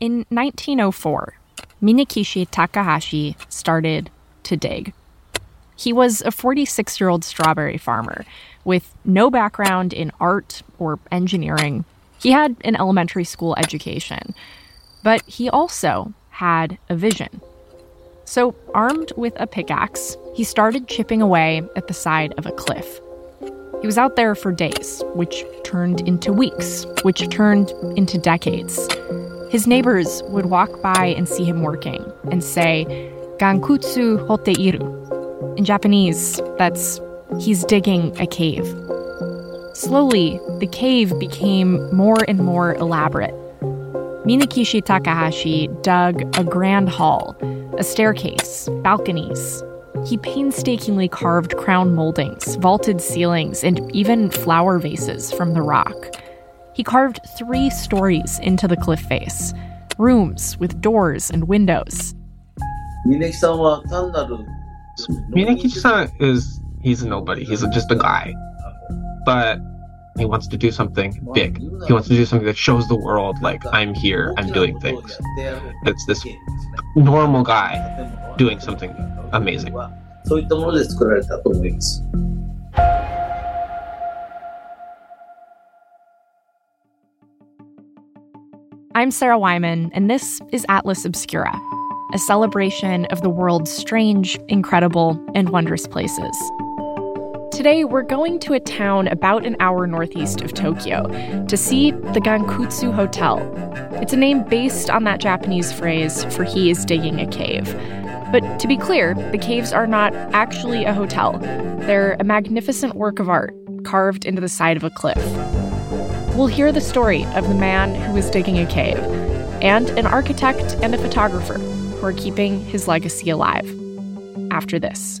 In 1904, Minekichi Takahashi started to dig. He was a 46 year old strawberry farmer with no background in art or engineering. He had an elementary school education, but he also had a vision. So, armed with a pickaxe, he started chipping away at the side of a cliff. He was out there for days, which turned into weeks, which turned into decades. His neighbors would walk by and see him working and say, Gankutsu hoteiru. In Japanese, that's he's digging a cave. Slowly, the cave became more and more elaborate. Minekichi Takahashi dug a grand hall, a staircase, balconies. He painstakingly carved crown moldings, vaulted ceilings, and even flower vases from the rock. He carved three stories into the cliff face rooms with doors and windows. Minekichi-san is he's a nobody. He's just a guy. But he wants to do something big. He wants to do something that shows the world like I'm here, I'm doing things. It's this normal guy doing something amazing. I'm Sarah Wyman, and this is Atlas Obscura, a celebration of the world's strange, incredible, and wondrous places. Today, we're going to a town about an hour northeast of Tokyo to see the Gankutsu Hotel. It's a name based on that Japanese phrase for he is digging a cave. But to be clear, the caves are not actually a hotel. They're a magnificent work of art carved into the side of a cliff. We'll hear the story of the man who was digging a cave and an architect and a photographer who are keeping his legacy alive. After this.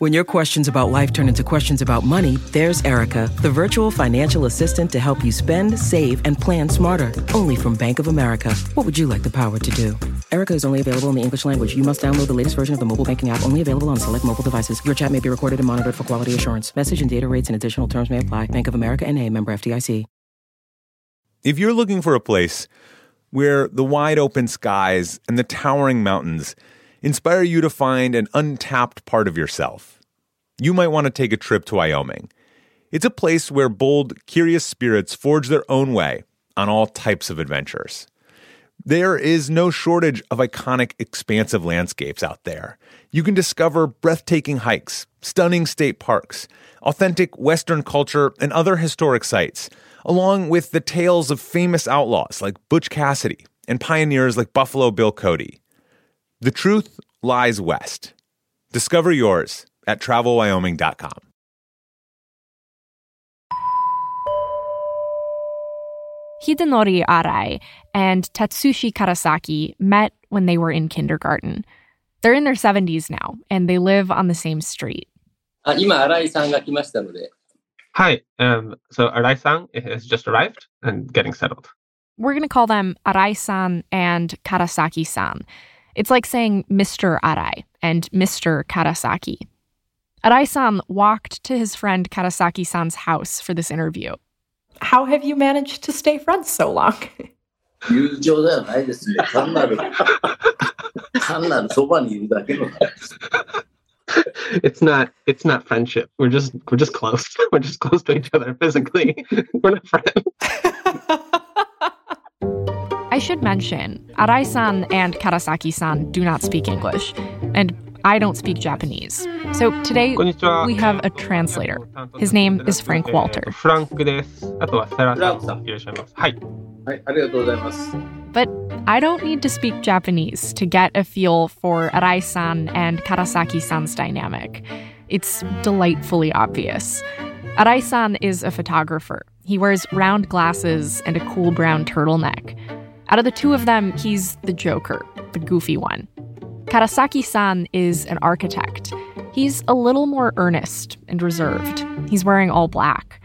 When your questions about life turn into questions about money, there's Erica, the virtual financial assistant to help you spend, save, and plan smarter. Only from Bank of America. What would you like the power to do? Erica is only available in the English language. You must download the latest version of the mobile banking app, only available on select mobile devices. Your chat may be recorded and monitored for quality assurance. Message and data rates and additional terms may apply. Bank of America and a member FDIC. If you're looking for a place where the wide open skies and the towering mountains inspire you to find an untapped part of yourself, you might want to take a trip to Wyoming. It's a place where bold, curious spirits forge their own way on all types of adventures. There is no shortage of iconic, expansive landscapes out there. You can discover breathtaking hikes, stunning state parks, authentic Western culture, and other historic sites, along with the tales of famous outlaws like Butch Cassidy and pioneers like Buffalo Bill Cody. The truth lies west. Discover yours at travelwyoming.com. Hidenori Arai and Tatsushi Karasaki met when they were in kindergarten. They're in their 70s now, and they live on the same street. あ今、新井さんが来ましたので。 Hi, um, so Arai-san has just arrived and getting settled. We're going to call them Arai-san and Karasaki-san. It's like saying Mr. Arai and Mr. Karasaki. Arai-san walked to his friend Karasaki-san's house for this interview. How have you managed to stay friends so long? 友情ではないですね。単なる、単なるそばにいるだけの話です。 It's not it's not friendship. We're just we're just close. We're just close to each other physically. We're not friends. should mention, Arai san and Karasaki san do not speak English, and I don't speak Japanese. So today we have a translator. His name is Frank Walter. But I don't need to speak Japanese to get a feel for Arai san and Karasaki san's dynamic. It's delightfully obvious. Arai san is a photographer. He wears round glasses and a cool brown turtleneck. Out of the two of them, he's the joker, the goofy one. Karasaki-san is an architect. He's a little more earnest and reserved. He's wearing all black.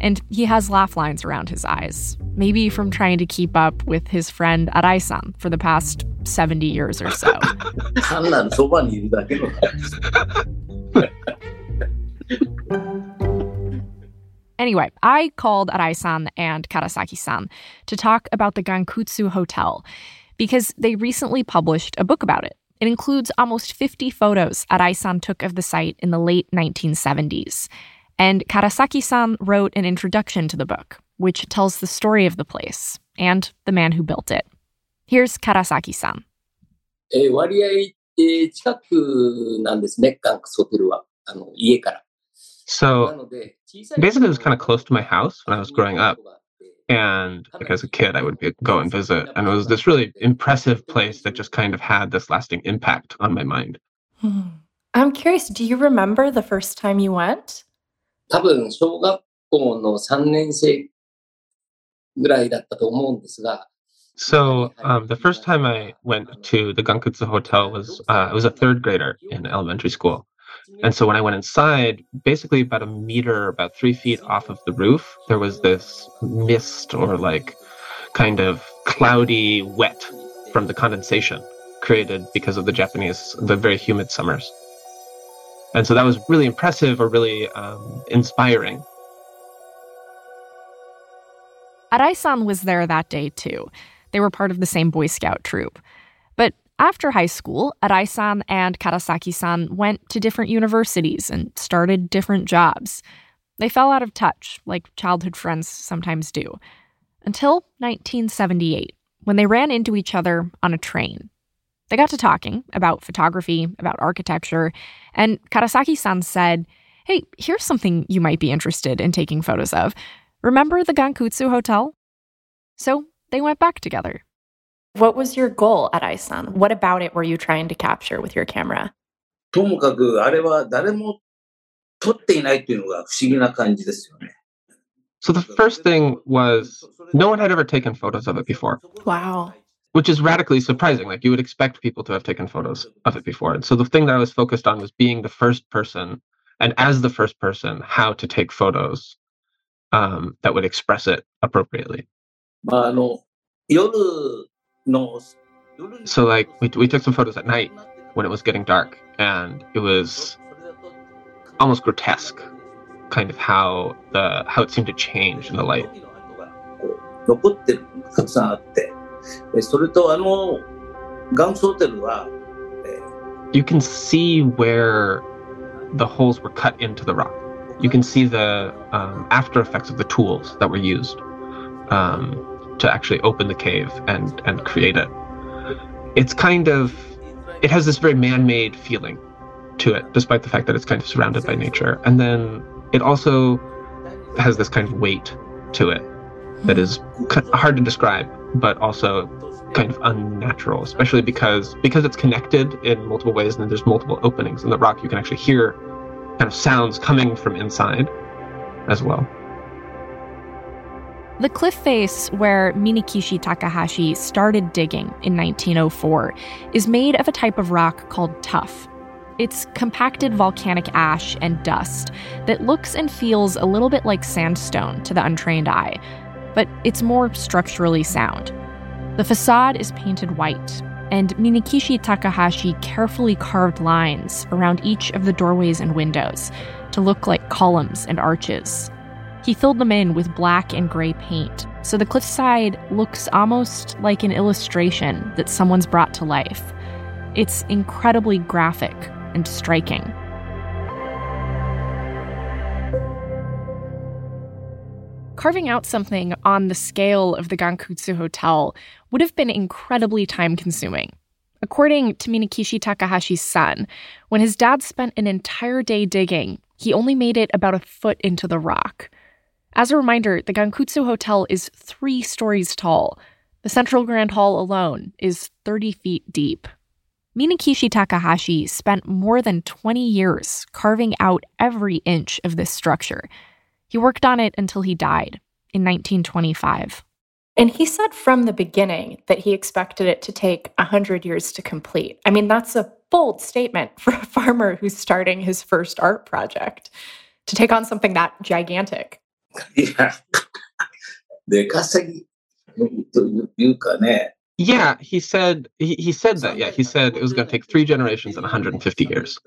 And he has laugh lines around his eyes, maybe from trying to keep up with his friend Arai-san for the past 70 years or so. Anyway, I called Arai-san and Karasaki-san to talk about the Gankutsu Hotel because they recently published a book about it. It includes almost 50 photos Arai-san took of the site in the late 1970s. And Karasaki-san wrote an introduction to the book, which tells the story of the place and the man who built it. Here's Karasaki-san. えー割合、えー近くなんですね、ガンクスホテルは。あの、家から。 な So ので、小さい basically, it was kind of close to my house when I was growing up. And like as a kid, I would be, go and visit. And it was this really impressive place that just kind of had this lasting impact on my mind. Hmm. I'm curious, do you remember the first time you went? 多分、小学校の3年生ぐらいだったと思うんですが、 So um, the first time I went to the Gankutsu Hotel was uh, I was a third grader in elementary school. And so when I went inside, basically about a meter, about three feet off of the roof, there was this mist or like kind of cloudy wet from the condensation created because of the Japanese, the very humid summers. And so that was really impressive or really um, inspiring. Arai-san was there that day too. They were part of the same Boy Scout troop. After high school, Arai-san and Karasaki-san went to different universities and started different jobs. They fell out of touch, like childhood friends sometimes do, until 1978, when they ran into each other on a train. They got to talking about photography, about architecture, and Karasaki-san said, Hey, here's something you might be interested in taking photos of. Remember the Gankutsu Hotel? So they went back together. What was your goal at Isan? What about it were you trying to capture with your camera? ともかく、あれは誰も撮っていないっていうのが不思議な感じですよね。 So the first thing was no one had ever taken photos of it before. Wow. which is radically surprising. Like you would expect people to have taken photos of it before. And so the thing that I was focused on was being the first person, and as the first person, how to take photos um, that would express it appropriately. まあ、あの、夜 の、 So like we we took some photos at night when it was getting dark, and it was almost grotesque, kind of how the how it seemed to change in the light. 残ってるのがたくさんあって、えそれとあの、ガンクスホテルは、 You can see where the holes were cut into the rock. You can see the um, after effects of the tools that were used um, to actually open the cave and and create it. It's kind of it has this very man-made feeling to it, despite the fact that it's kind of surrounded by nature. And then it also has this kind of weight to it that is hard to describe, but also kind of unnatural, especially because because it's connected in multiple ways and there's multiple openings in the rock. You can actually hear kind of sounds coming from inside as well. The cliff face where Minekichi Takahashi started digging in 1904 is made of a type of rock called tuff. It's compacted volcanic ash and dust that looks and feels a little bit like sandstone to the untrained eye, but it's more structurally sound. The facade is painted white, and Minekichi Takahashi carefully carved lines around each of the doorways and windows to look like columns and arches. He filled them in with black and gray paint, so the cliffside looks almost like an illustration that someone's brought to life. It's incredibly graphic and striking. Carving out something on the scale of the Gankutsu Hotel would have been incredibly time consuming. According to Minekichi Takahashi's son, when his dad spent an entire day digging, he only made it about a foot into the rock. As a reminder, the Gankutsu Hotel is three stories tall. The Central Grand Hall alone is 30 feet deep. Minekichi Takahashi spent more than 20 years carving out every inch of this structure. He worked on it until he died in 1925. And he said from the beginning that he expected it to take 100 years to complete. I mean, that's a bold statement for a farmer who's starting his first art project to take on something that gigantic yeah, he said he, he said that. Yeah, he said it was going to take three generations and 150 years.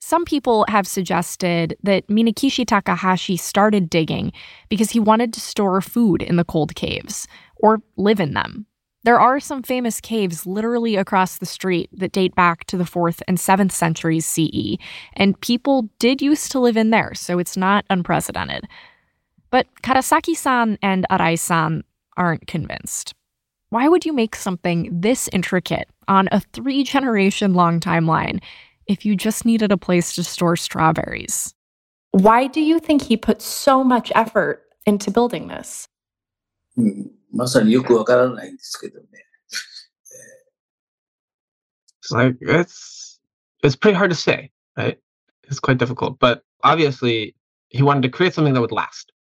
Some people have suggested that Minekichi Takahashi started digging because he wanted to store food in the cold caves or live in them. There are some famous caves literally across the street that date back to the 4th and 7th centuries CE, and people did used to live in there, so it's not unprecedented. But Karasaki san and Arai san aren't convinced. Why would you make something this intricate on a three generation long timeline if you just needed a place to store strawberries? Why do you think he put so much effort into building this? うん、まさによくわからないんですけどね。 It's like it's it's pretty hard to say, right? It's quite difficult, but obviously he wanted to create something that would last.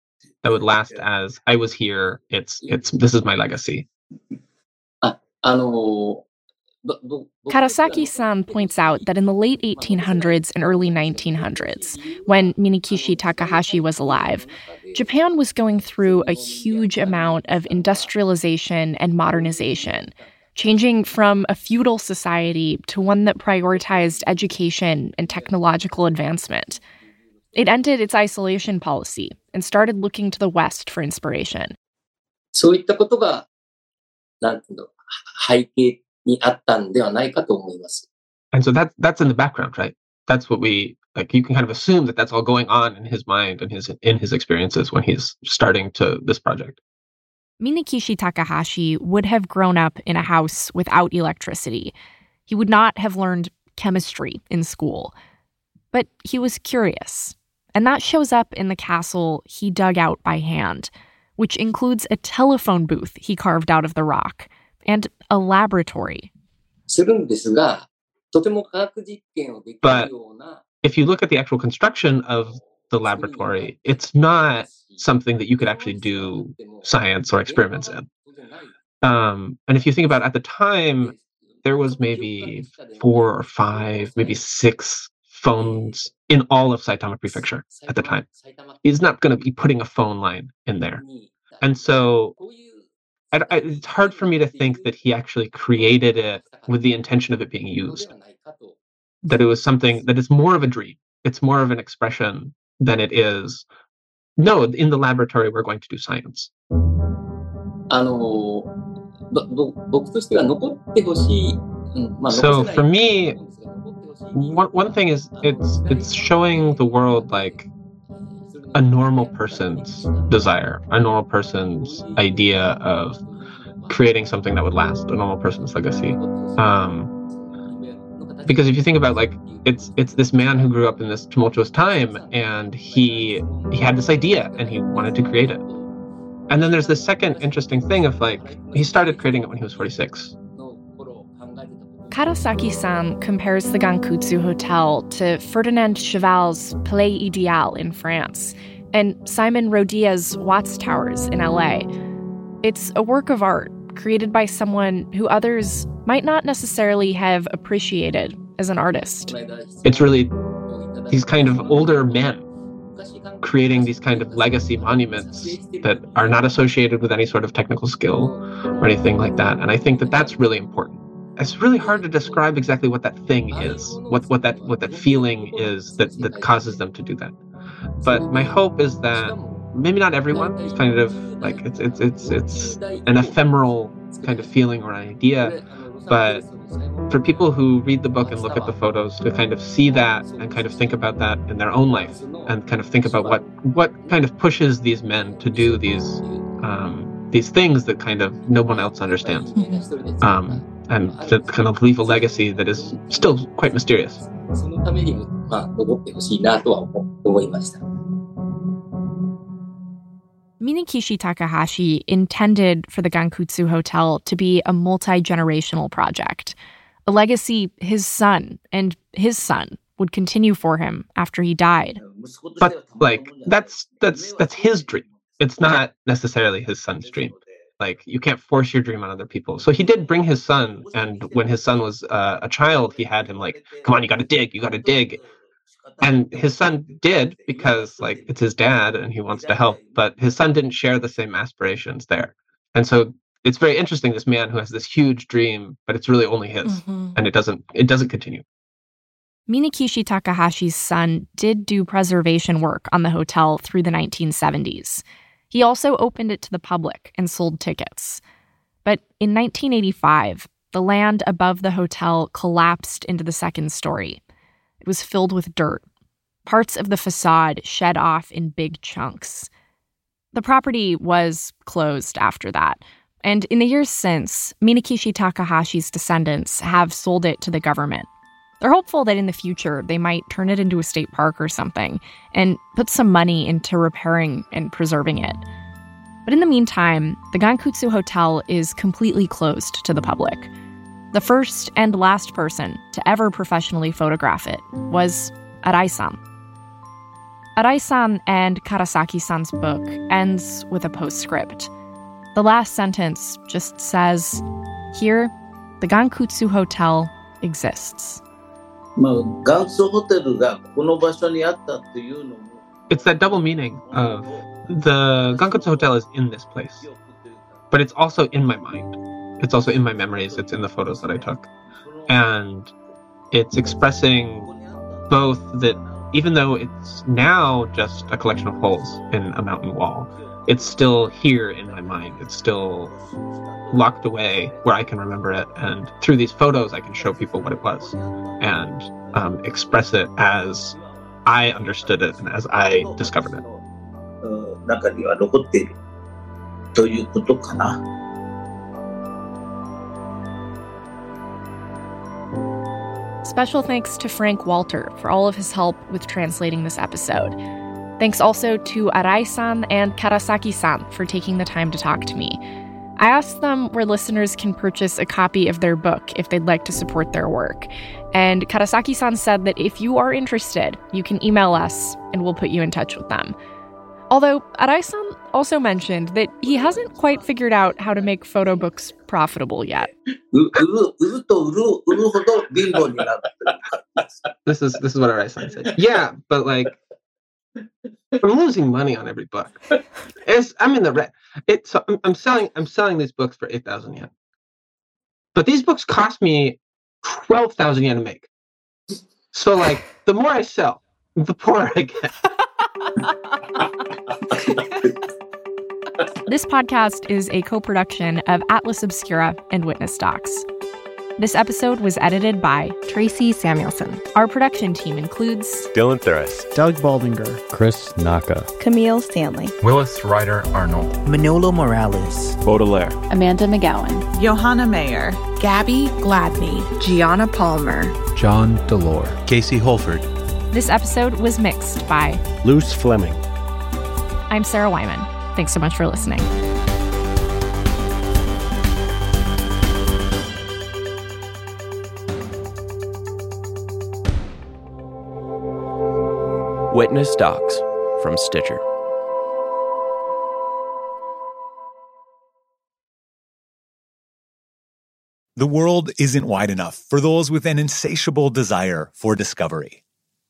That would last as I was here. It's it's this is my legacy. あの、どど Karasaki san points out that in the late 1800s and early 1900s, when Minekichi Takahashi was alive, Japan was going through a huge amount of industrialization and modernization, changing from a feudal society to one that prioritized education and technological advancement. It ended its isolation policy and started looking to the West for inspiration. そういったことが、なんていうの、背景にあったんではないかと思います。And so that that's in the background, right? That's what we, like, you can kind of assume that that's all going on in his mind and his, in his experiences when he's starting to this project. Minekichi Takahashi would have grown up in a house without electricity. He would not have learned chemistry in school. But he was curious, and that shows up in the castle he dug out by hand, which includes a telephone booth he carved out of the rock and a laboratory. But if you look at the actual construction of the laboratory, it's not something that you could actually do science or experiments in. Um, and if you think about it, at the time, there was maybe four or five, maybe six phones in all of Saitama Prefecture at the time. He's not going to be putting a phone line in there. And so I, I, it's hard for me to think that he actually created it with the intention of it being used. That it was something that is more of a dream. It's more of an expression than it is. No, in the laboratory, we're going to do science. あの、ぼぼ僕としては残ってほしい。うんまあ、 So 残せない for me, と思うんですけど残ってほしい One, one thing is it's it's showing the world like a normal person's desire, a normal person's idea of creating something that would last, a normal person's legacy. Um, because if you think about like it's it's this man who grew up in this tumultuous time and he he had this idea and he wanted to create it. And then there's this second interesting thing of like he started creating it when he was 46. Karasaki san compares the Gankutsu Hotel to Ferdinand Cheval's Palais Ideal in France and Simon Rodia's Watts Towers in LA. It's a work of art created by someone who others might not necessarily have appreciated as an artist. It's really these kind of older men creating these kind of legacy monuments that are not associated with any sort of technical skill or anything like that. And I think that that's really important. It's really hard to describe exactly what that thing is, what what that what that feeling is that that causes them to do that. But my hope is that maybe not everyone. It's kind of like it's it's it's it's an ephemeral kind of feeling or an idea, but for people who read the book and look at the photos to kind of see that and kind of think about that in their own life and kind of think about what what kind of pushes these men to do these um, these things that kind of no one else understands, um, and to kind of leave a legacy that is still quite mysterious. Minekichi Takahashi intended for the Gankutsu Hotel to be a multi generational project, a legacy his son and his son would continue for him after he died. But like that's that's that's his dream it's not necessarily his son's dream. Like you can't force your dream on other people. So he did bring his son and when his son was uh, a child he had him like come on you gotta dig you gotta dig. And his son did because like it's his dad and he wants to help but his son didn't share the same aspirations there. And so it's very interesting this man who has this huge dream but it's really only his Mhm. and it doesn't it doesn't continue. Minekichi Takahashi's son did do preservation work on the hotel through the 1970s. He also opened it to the public and sold tickets. But in 1985, the land above the hotel collapsed into the second story. It was filled with dirt. Parts of the facade shed off in big chunks. The property was closed after that. And in the years since, Minekichi Takahashi's descendants have sold it to the government. They're hopeful that in the future they might turn it into a state park or something and put some money into repairing and preserving it. But in the meantime, the Gankutsu Hotel is completely closed to the public. The first and last person to ever professionally photograph it was Arai-san. Arai-san and Karasaki-san's book ends with a postscript. The last sentence just says, Here, the Gankutsu Hotel exists. まあ、元祖ホテルがこの場所にあったっていうのも it's that double meaning of the gankutsu hotel is in this place but it's also in my mind it's also in my memories it's in the photos that i took and it's expressing both that even though it's now just a collection of holes in a mountain wall it's still here in my mind it's still locked away where i can remember it and through these photos i can show people what it was and um, express it as i understood it and as i discovered it うん中には残っているということかな。 Special thanks to Frank Walter for all of his help with translating this episode. Thanks also to Arai-san and Karasaki-san for taking the time to talk to me. I asked them where listeners can purchase a copy of their book if they'd like to support their work. And Karasaki-san said that if you are interested, you can email us and we'll put you in touch with them. Although Araisan also mentioned that he hasn't quite figured out how to make photo books profitable yet. this is this is what Araisan said. Yeah, but like I'm losing money on every book. It's, I'm in the red. It's I'm selling I'm selling these books for eight thousand yen, but these books cost me twelve thousand yen to make. So like the more I sell, the poorer I get. This podcast is a co production of Atlas Obscura and Witness Docs. This episode was edited by Tracy Samuelson. Our production team includes Dylan Thuris. Doug Baldinger, Chris Naka, Camille Stanley, Willis Ryder Arnold, Manolo Morales, Baudelaire, Amanda McGowan, Johanna Mayer, Gabby Gladney, Gianna Palmer, John Delore, Casey Holford, this episode was mixed by Luce Fleming. I'm Sarah Wyman. Thanks so much for listening. Witness Docs from Stitcher. The world isn't wide enough for those with an insatiable desire for discovery.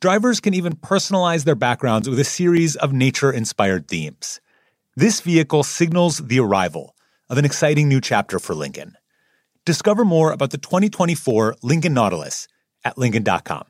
Drivers can even personalize their backgrounds with a series of nature inspired themes. This vehicle signals the arrival of an exciting new chapter for Lincoln. Discover more about the 2024 Lincoln Nautilus at Lincoln.com.